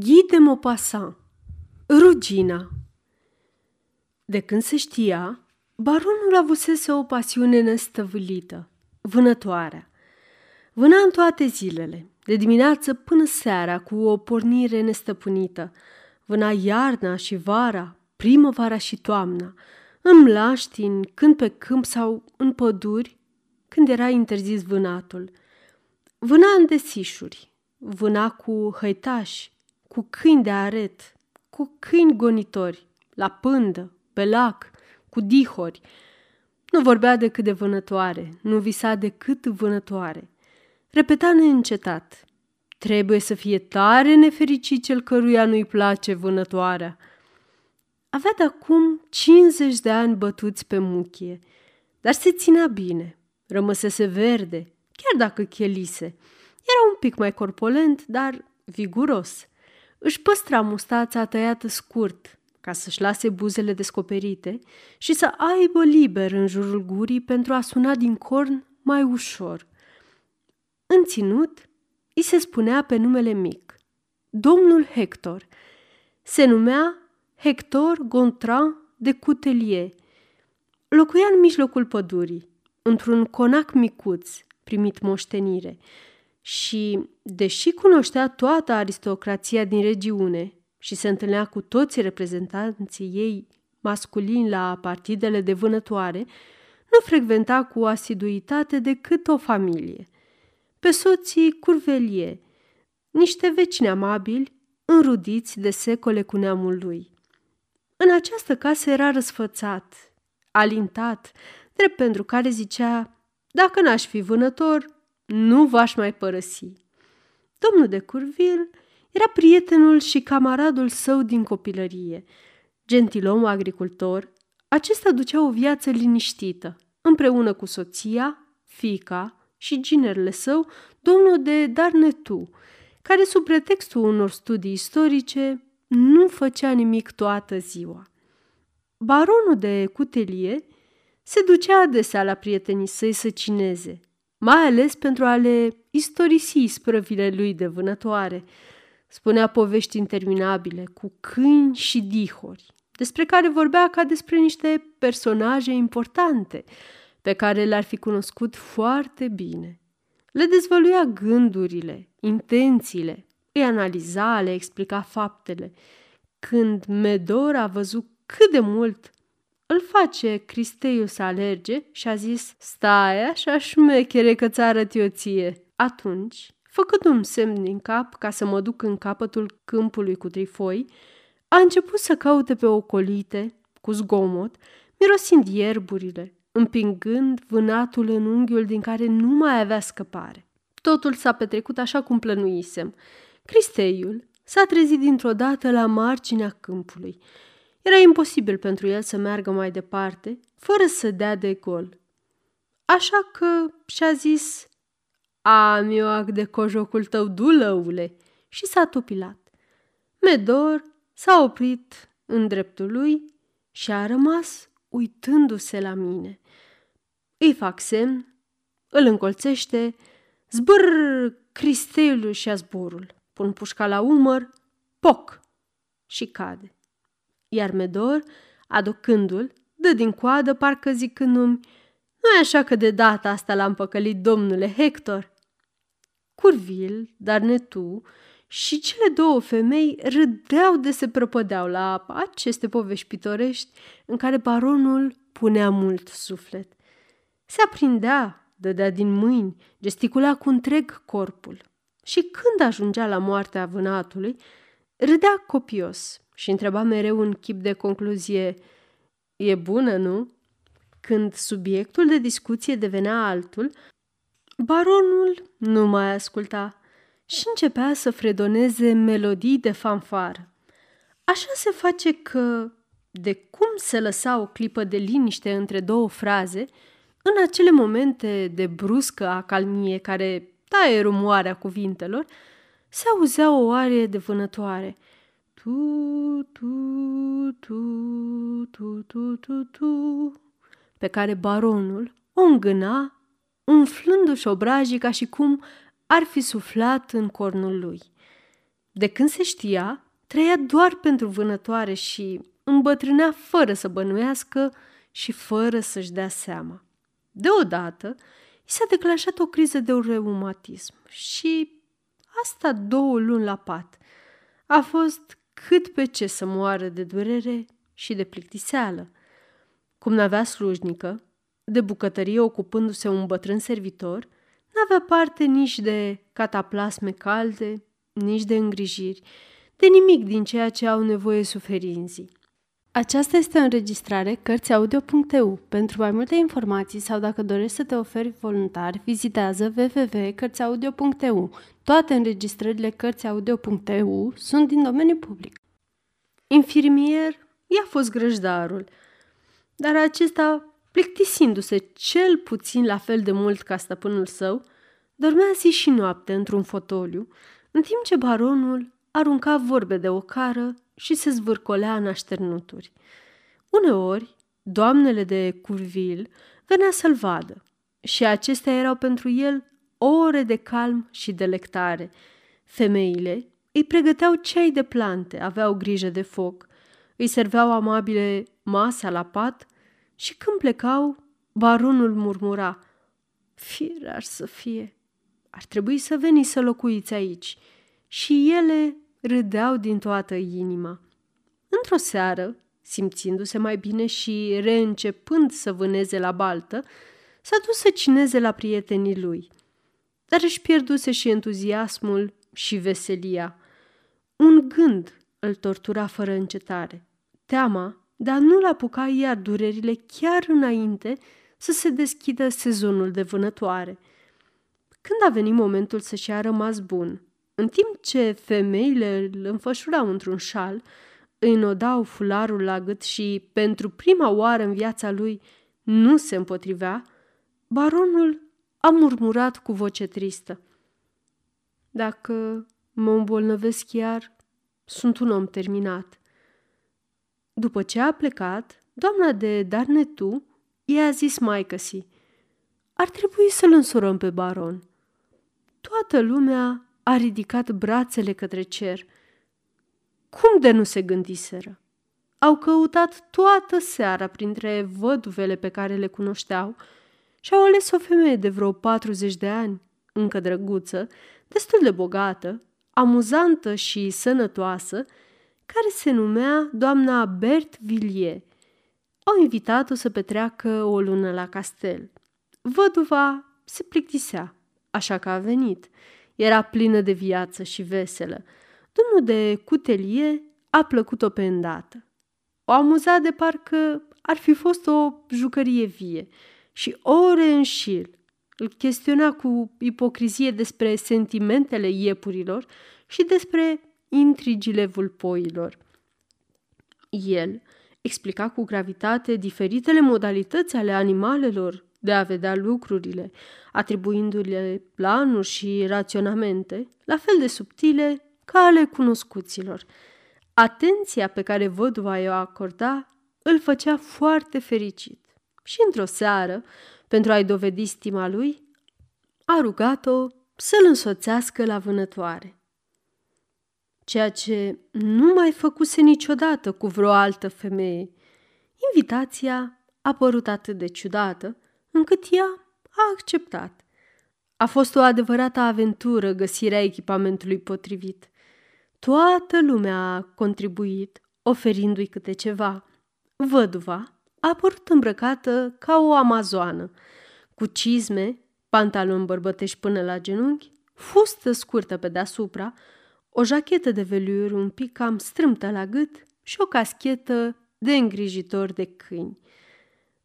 Guy de Maupassant Rugina De când se știa, baronul avusese o pasiune nestăvâlită, vânătoarea. Vâna în toate zilele, de dimineață până seara, cu o pornire nestăpânită. Vâna iarna și vara, primăvara și toamna, în mlaștini, când pe câmp sau în păduri, când era interzis vânatul. Vâna în desișuri, vâna cu hăitași, cu câini de aret, cu câini gonitori, la pândă, pe lac, cu dihori. Nu vorbea decât de vânătoare, nu visa decât vânătoare. Repeta neîncetat. Trebuie să fie tare nefericit cel căruia nu-i place vânătoarea. Avea de acum 50 de ani bătuți pe muchie, dar se ținea bine, rămăsese verde, chiar dacă chelise. Era un pic mai corpolent, dar viguros. Își păstra mustața tăiată scurt, ca să-și lase buzele descoperite și să aibă liber în jurul gurii pentru a suna din corn mai ușor. În ținut, îi se spunea pe numele mic, domnul Hector. Se numea Hector Gontran de Cutelier. Locuia în mijlocul pădurii, într-un conac micuț, primit moștenire, și, deși cunoștea toată aristocrația din regiune și se întâlnea cu toți reprezentanții ei masculini la partidele de vânătoare, nu frecventa cu asiduitate decât o familie. Pe soții Curvelie, niște vecini amabili, înrudiți de secole cu neamul lui. În această casă era răsfățat, alintat, drept pentru care zicea, dacă n-aș fi vânător, nu v-aș mai părăsi. Domnul de Curvil era prietenul și camaradul său din copilărie. Gentilom agricultor, acesta ducea o viață liniștită, împreună cu soția, fica și ginerele său, domnul de Darnetu, care sub pretextul unor studii istorice nu făcea nimic toată ziua. Baronul de Cutelie se ducea adesea la prietenii săi să cineze, mai ales pentru a le istorisi sprăvile lui de vânătoare. Spunea povești interminabile cu câini și dihori, despre care vorbea ca despre niște personaje importante, pe care le-ar fi cunoscut foarte bine. Le dezvăluia gândurile, intențiile, îi analiza, le explica faptele. Când Medor a văzut cât de mult îl face Cristeiu să alerge și a zis, stai așa șmechere că ți arăt eu ție. Atunci, făcând un semn din cap ca să mă duc în capătul câmpului cu trifoi, a început să caute pe ocolite, cu zgomot, mirosind ierburile, împingând vânatul în unghiul din care nu mai avea scăpare. Totul s-a petrecut așa cum plănuisem. Cristeiul s-a trezit dintr-o dată la marginea câmpului era imposibil pentru el să meargă mai departe, fără să dea de gol. Așa că și-a zis, Am eu de cojocul tău, dulăule, și s-a topilat. Medor s-a oprit în dreptul lui și a rămas uitându-se la mine. Îi fac semn, îl încolțește, zbâr cristelul și zborul. Pun pușca la umăr, poc, și cade iar Medor, aducându-l, dă din coadă, parcă zicându-mi, nu e așa că de data asta l-am păcălit domnule Hector? Curvil, dar ne tu, și cele două femei râdeau de se prăpădeau la aceste povești pitorești în care baronul punea mult suflet. Se aprindea, dădea din mâini, gesticula cu întreg corpul. Și când ajungea la moartea vânatului, râdea copios, și întreba mereu în chip de concluzie, e bună, nu? Când subiectul de discuție devenea altul, baronul nu mai asculta și începea să fredoneze melodii de fanfară. Așa se face că, de cum se lăsa o clipă de liniște între două fraze, în acele momente de bruscă acalmie care taie rumoarea cuvintelor, se auzea o oare de vânătoare – tu, tu, tu, tu, tu, tu, tu, pe care baronul o îngâna, umflându-și obrajii ca și cum ar fi suflat în cornul lui. De când se știa, trăia doar pentru vânătoare și îmbătrânea fără să bănuiască și fără să-și dea seama. Deodată, i s-a declanșat o criză de reumatism și asta două luni la pat. A fost cât pe ce să moară de durere și de plictiseală. Cum n-avea slujnică, de bucătărie ocupându-se un bătrân servitor, n-avea parte nici de cataplasme calde, nici de îngrijiri, de nimic din ceea ce au nevoie suferinții. Aceasta este o înregistrare Cărțiaudio.eu. Pentru mai multe informații sau dacă dorești să te oferi voluntar, vizitează www.cărțiaudio.eu. Toate înregistrările Cărțiaudio.eu sunt din domeniu public. Infirmier i-a fost grăjdarul, dar acesta, plictisindu-se cel puțin la fel de mult ca stăpânul său, dormea zi și noapte într-un fotoliu, în timp ce baronul arunca vorbe de ocară și se zvârcolea în așternuturi. Uneori, doamnele de Curvil venea să-l vadă și acestea erau pentru el ore de calm și de lectare. Femeile îi pregăteau ceai de plante, aveau grijă de foc, îi serveau amabile masa la pat și când plecau, baronul murmura, Firar să fie, ar trebui să veni să locuiți aici. Și ele râdeau din toată inima. Într-o seară, simțindu-se mai bine și reîncepând să vâneze la baltă, s-a dus să cineze la prietenii lui. Dar își pierduse și entuziasmul și veselia. Un gând îl tortura fără încetare. Teama de a nu-l apuca iar durerile chiar înainte să se deschidă sezonul de vânătoare. Când a venit momentul să-și a rămas bun în timp ce femeile îl înfășurau într-un șal, îi nodau fularul la gât și, pentru prima oară în viața lui, nu se împotrivea, baronul a murmurat cu voce tristă. Dacă mă îmbolnăvesc chiar, sunt un om terminat. După ce a plecat, doamna de Darnetu i-a zis maicăsii, ar trebui să-l însurăm pe baron. Toată lumea a ridicat brațele către cer. Cum de nu se gândiseră? Au căutat toată seara printre văduvele pe care le cunoșteau și au ales o femeie de vreo 40 de ani, încă drăguță, destul de bogată, amuzantă și sănătoasă, care se numea doamna Bert Villiers. Au invitat-o să petreacă o lună la castel. Văduva se plictisea, așa că a venit – era plină de viață și veselă. Domnul de cutelie a plăcut-o pe îndată. O amuza de parcă ar fi fost o jucărie vie și ore în șir îl chestiona cu ipocrizie despre sentimentele iepurilor și despre intrigile vulpoilor. El explica cu gravitate diferitele modalități ale animalelor de a vedea lucrurile, atribuindu-le planuri și raționamente, la fel de subtile ca ale cunoscuților. Atenția pe care văduva i-o acorda îl făcea foarte fericit. Și într-o seară, pentru a-i dovedi stima lui, a rugat-o să-l însoțească la vânătoare. Ceea ce nu mai făcuse niciodată cu vreo altă femeie. Invitația a părut atât de ciudată încât ea a acceptat. A fost o adevărată aventură găsirea echipamentului potrivit. Toată lumea a contribuit, oferindu-i câte ceva. Văduva a apărut îmbrăcată ca o amazoană, cu cizme, pantaloni bărbătești până la genunchi, fustă scurtă pe deasupra, o jachetă de velur un pic cam strâmtă la gât și o caschetă de îngrijitor de câini.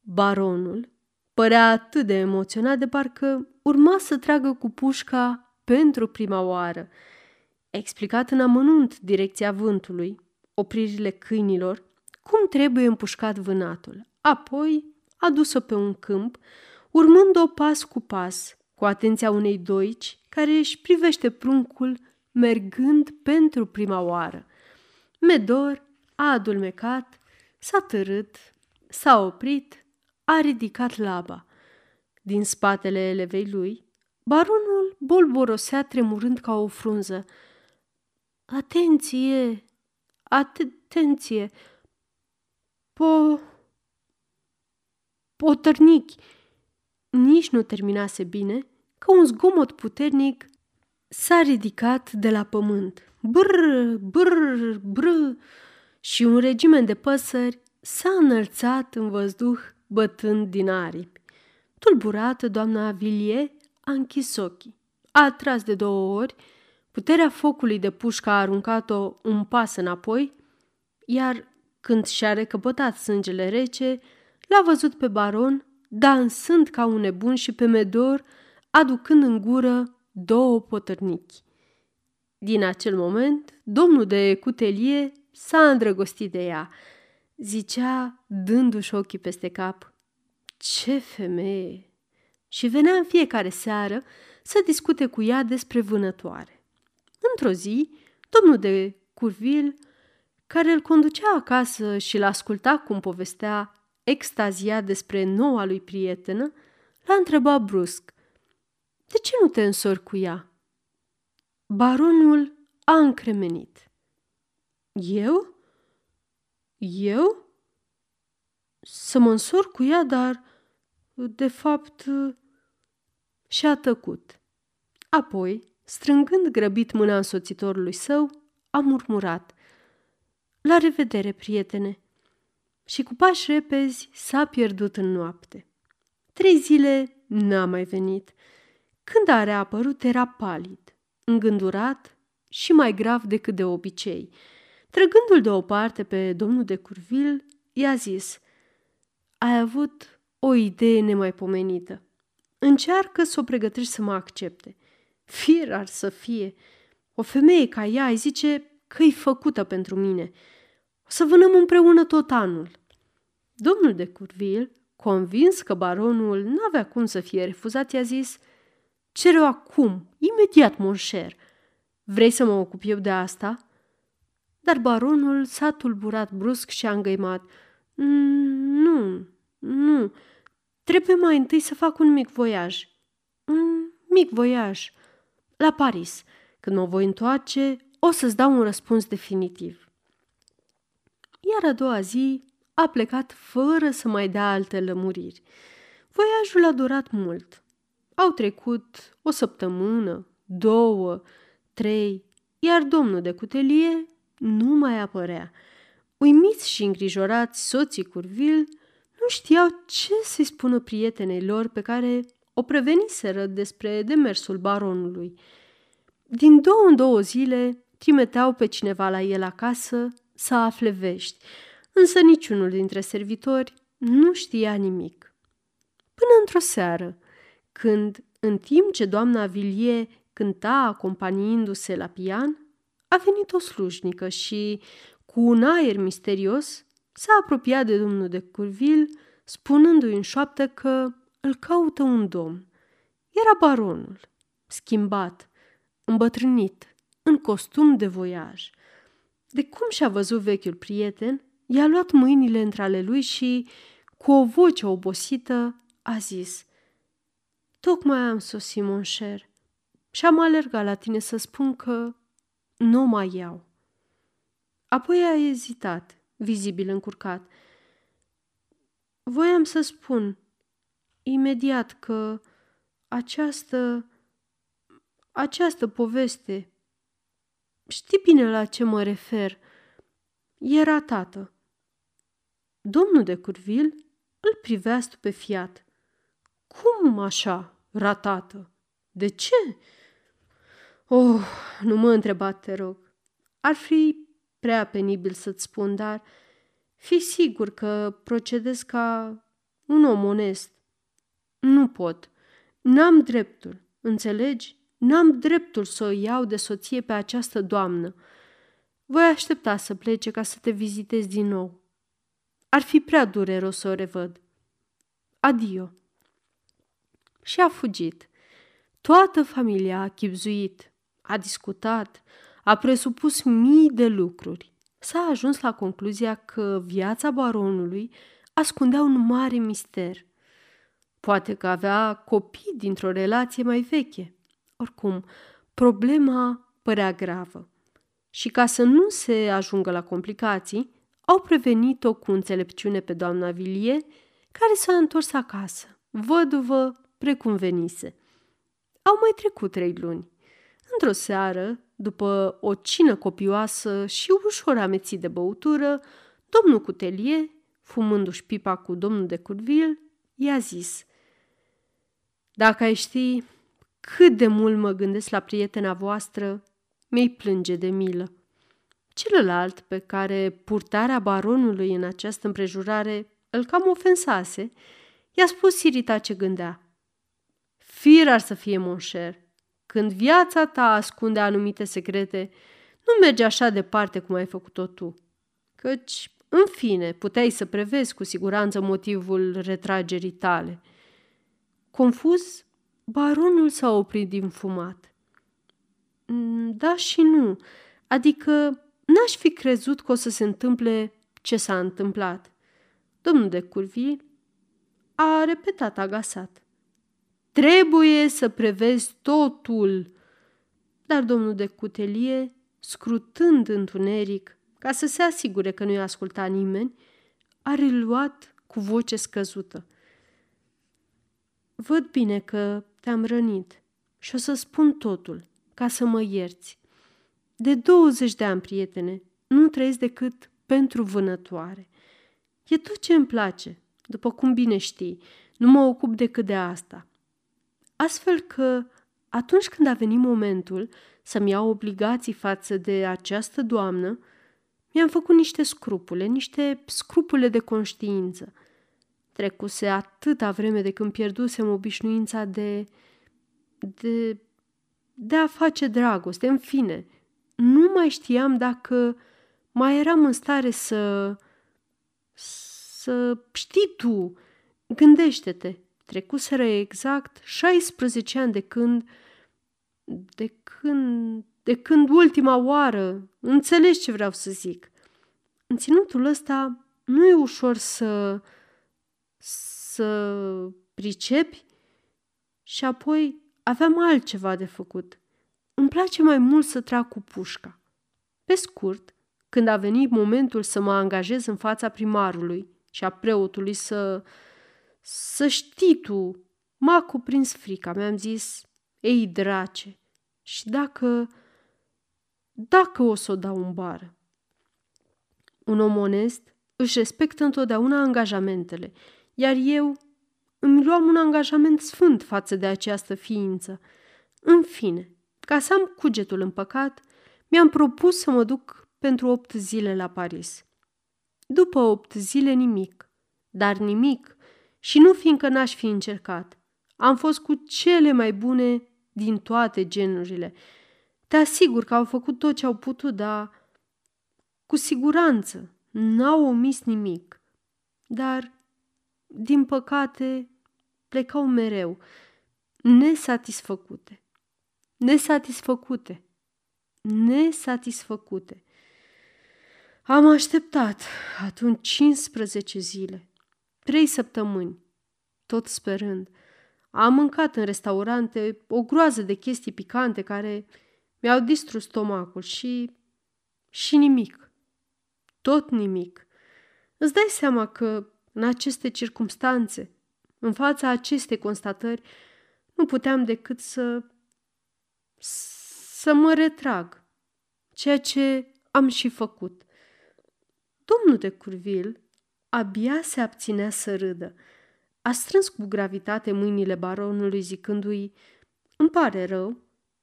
Baronul Părea atât de emoționat de parcă urma să tragă cu pușca pentru prima oară. A explicat în amănunt direcția vântului, opririle câinilor, cum trebuie împușcat vânatul. Apoi a dus-o pe un câmp, urmând-o pas cu pas, cu atenția unei doici care își privește pruncul mergând pentru prima oară. Medor a adulmecat, s-a târât, s-a oprit a ridicat laba. Din spatele elevei lui, baronul bolborosea tremurând ca o frunză. Atenție! Atenție! Po... Potărnichi! Nici nu terminase bine că un zgomot puternic s-a ridicat de la pământ. Brr, brr, brr și un regiment de păsări s-a înălțat în văzduh bătând din aripi. Tulburată, doamna Avilie a închis ochii. A tras de două ori, puterea focului de pușcă a aruncat-o un pas înapoi, iar când și-a recăpătat sângele rece, l-a văzut pe baron dansând ca un nebun și pe Medor aducând în gură două potărnichi. Din acel moment, domnul de cutelie s-a îndrăgostit de ea. Zicea, dându-și ochii peste cap, ce femeie! Și venea în fiecare seară să discute cu ea despre vânătoare. Într-o zi, domnul de Curvil, care îl conducea acasă și l-asculta cum povestea extaziat despre noua lui prietenă, l-a întrebat brusc, De ce nu te însori cu ea?" Baronul a încremenit. Eu? Eu? Să mă însor cu ea, dar, de fapt, și-a tăcut. Apoi, strângând grăbit mâna însoțitorului său, a murmurat. La revedere, prietene! Și cu pași repezi s-a pierdut în noapte. Trei zile n-a mai venit. Când a reapărut, era palid, îngândurat și mai grav decât de obicei – Trăgându-l deoparte pe domnul de Curvil, i-a zis Ai avut o idee nemaipomenită. Încearcă să o pregătești să mă accepte. Fir ar să fie. O femeie ca ea îi zice că e făcută pentru mine. O să vânăm împreună tot anul. Domnul de Curvil, convins că baronul n-avea cum să fie refuzat, i-a zis Cere-o acum, imediat, monșer. Vrei să mă ocup eu de asta?" Dar baronul s-a tulburat brusc și a îngăimat. Mm, nu, nu, trebuie mai întâi să fac un mic voiaj. Un mic voiaj. La Paris. Când mă voi întoarce, o să-ți dau un răspuns definitiv. Iar a doua zi a plecat fără să mai dea alte lămuriri. Voiajul a durat mult. Au trecut o săptămână, două, trei, iar domnul de cutelie nu mai apărea. Uimiți și îngrijorați, soții Curvil nu știau ce să-i spună prietenei lor pe care o preveniseră despre demersul baronului. Din două în două zile trimiteau pe cineva la el acasă să afle vești, însă niciunul dintre servitori nu știa nimic. Până într-o seară, când, în timp ce doamna Vilie cânta acompaniindu-se la pian, a venit o slujnică și, cu un aer misterios, s-a apropiat de domnul de Curvil, spunându-i în șoaptă că îl caută un domn. Era baronul, schimbat, îmbătrânit, în costum de voiaj. De cum și-a văzut vechiul prieten, i-a luat mâinile între ale lui și, cu o voce obosită, a zis Tocmai am sosit, mon cher, și am alergat la tine să spun că nu mai iau. Apoi a ezitat, vizibil încurcat. Voiam să spun imediat că această această poveste știi bine la ce mă refer. Era tată. Domnul de Curvil îl privea stupefiat. Cum așa, ratată? De ce? Oh, nu mă întreba, te rog. Ar fi prea penibil să-ți spun, dar fi sigur că procedez ca un om onest. Nu pot. N-am dreptul, înțelegi? N-am dreptul să o iau de soție pe această doamnă. Voi aștepta să plece ca să te vizitez din nou. Ar fi prea dureros să o revăd. Adio. Și a fugit. Toată familia a chipzuit a discutat, a presupus mii de lucruri. S-a ajuns la concluzia că viața baronului ascundea un mare mister. Poate că avea copii dintr-o relație mai veche. Oricum, problema părea gravă. și ca să nu se ajungă la complicații, au prevenit-o cu înțelepciune pe doamna Vilie, care s-a întors acasă, văduvă precum venise. Au mai trecut trei luni. Într-o seară, după o cină copioasă și ușor amețit de băutură, domnul Cutelie, fumându-și pipa cu domnul de Curville, i-a zis Dacă ai ști cât de mult mă gândesc la prietena voastră, mi-i plânge de milă. Celălalt, pe care purtarea baronului în această împrejurare îl cam ofensase, i-a spus iritat ce gândea. Fir ar să fie monșer. Când viața ta ascunde anumite secrete, nu merge așa departe cum ai făcut-o tu. Căci, în fine, puteai să prevezi cu siguranță motivul retragerii tale. Confuz, baronul s-a oprit din fumat. Mm, da și nu, adică n-aș fi crezut că o să se întâmple ce s-a întâmplat. Domnul de Curvi a repetat agasat. Trebuie să prevezi totul. Dar domnul de Cutelie, scrutând întuneric, ca să se asigure că nu-i asculta nimeni, a reluat cu voce scăzută. Văd bine că te-am rănit și o să spun totul, ca să mă ierți. De 20 de ani, prietene, nu trăiesc decât pentru vânătoare. E tot ce îmi place, după cum bine știi, nu mă ocup decât de asta. Astfel că, atunci când a venit momentul să-mi iau obligații față de această doamnă, mi-am făcut niște scrupule, niște scrupule de conștiință. Trecuse atâta vreme de când pierdusem obișnuința de... de... de a face dragoste, în fine. Nu mai știam dacă mai eram în stare să... să știi tu, gândește-te, trecuseră exact 16 ani de când... de când... de când ultima oară, înțelegi ce vreau să zic. În ținutul ăsta nu e ușor să... să pricepi și apoi aveam altceva de făcut. Îmi place mai mult să trag cu pușca. Pe scurt, când a venit momentul să mă angajez în fața primarului și a preotului să să știi tu, m-a cuprins frica, mi-am zis, ei drace, și dacă, dacă o să o dau în bară. Un om onest își respectă întotdeauna angajamentele, iar eu îmi luam un angajament sfânt față de această ființă. În fine, ca să am cugetul împăcat, mi-am propus să mă duc pentru opt zile la Paris. După opt zile nimic, dar nimic și nu fiindcă n-aș fi încercat. Am fost cu cele mai bune din toate genurile. Te asigur că au făcut tot ce au putut, dar cu siguranță n-au omis nimic. Dar, din păcate, plecau mereu, nesatisfăcute. Nesatisfăcute. Nesatisfăcute. Am așteptat atunci 15 zile. Trei săptămâni, tot sperând. Am mâncat în restaurante o groază de chestii picante care mi-au distrus stomacul și... și nimic. Tot nimic. Îți dai seama că în aceste circumstanțe, în fața acestei constatări, nu puteam decât să... să mă retrag, ceea ce am și făcut. Domnul de Curville abia se abținea să râdă. A strâns cu gravitate mâinile baronului zicându-i Îmi pare rău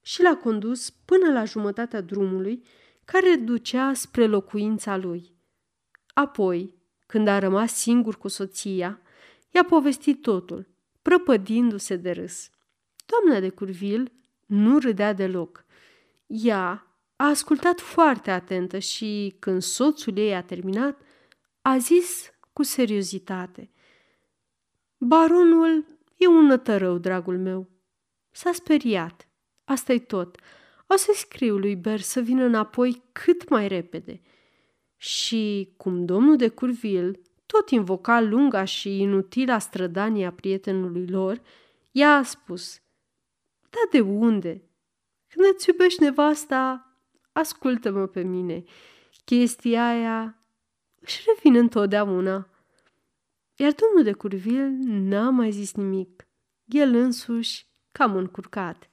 și l-a condus până la jumătatea drumului care ducea spre locuința lui. Apoi, când a rămas singur cu soția, i-a povestit totul, prăpădindu-se de râs. Doamna de Curvil nu râdea deloc. Ea a ascultat foarte atentă și, când soțul ei a terminat, a zis cu seriozitate. Baronul e un nătărău, dragul meu. S-a speriat. asta e tot. O să scriu lui Ber să vină înapoi cât mai repede. Și cum domnul de Curvil tot invoca lunga și inutila strădanie a prietenului lor, ea a spus, Da de unde? Când îți iubești nevasta, ascultă-mă pe mine. Chestia aia își revine întotdeauna. Iar domnul de Curvil n-a mai zis nimic. El însuși cam încurcat.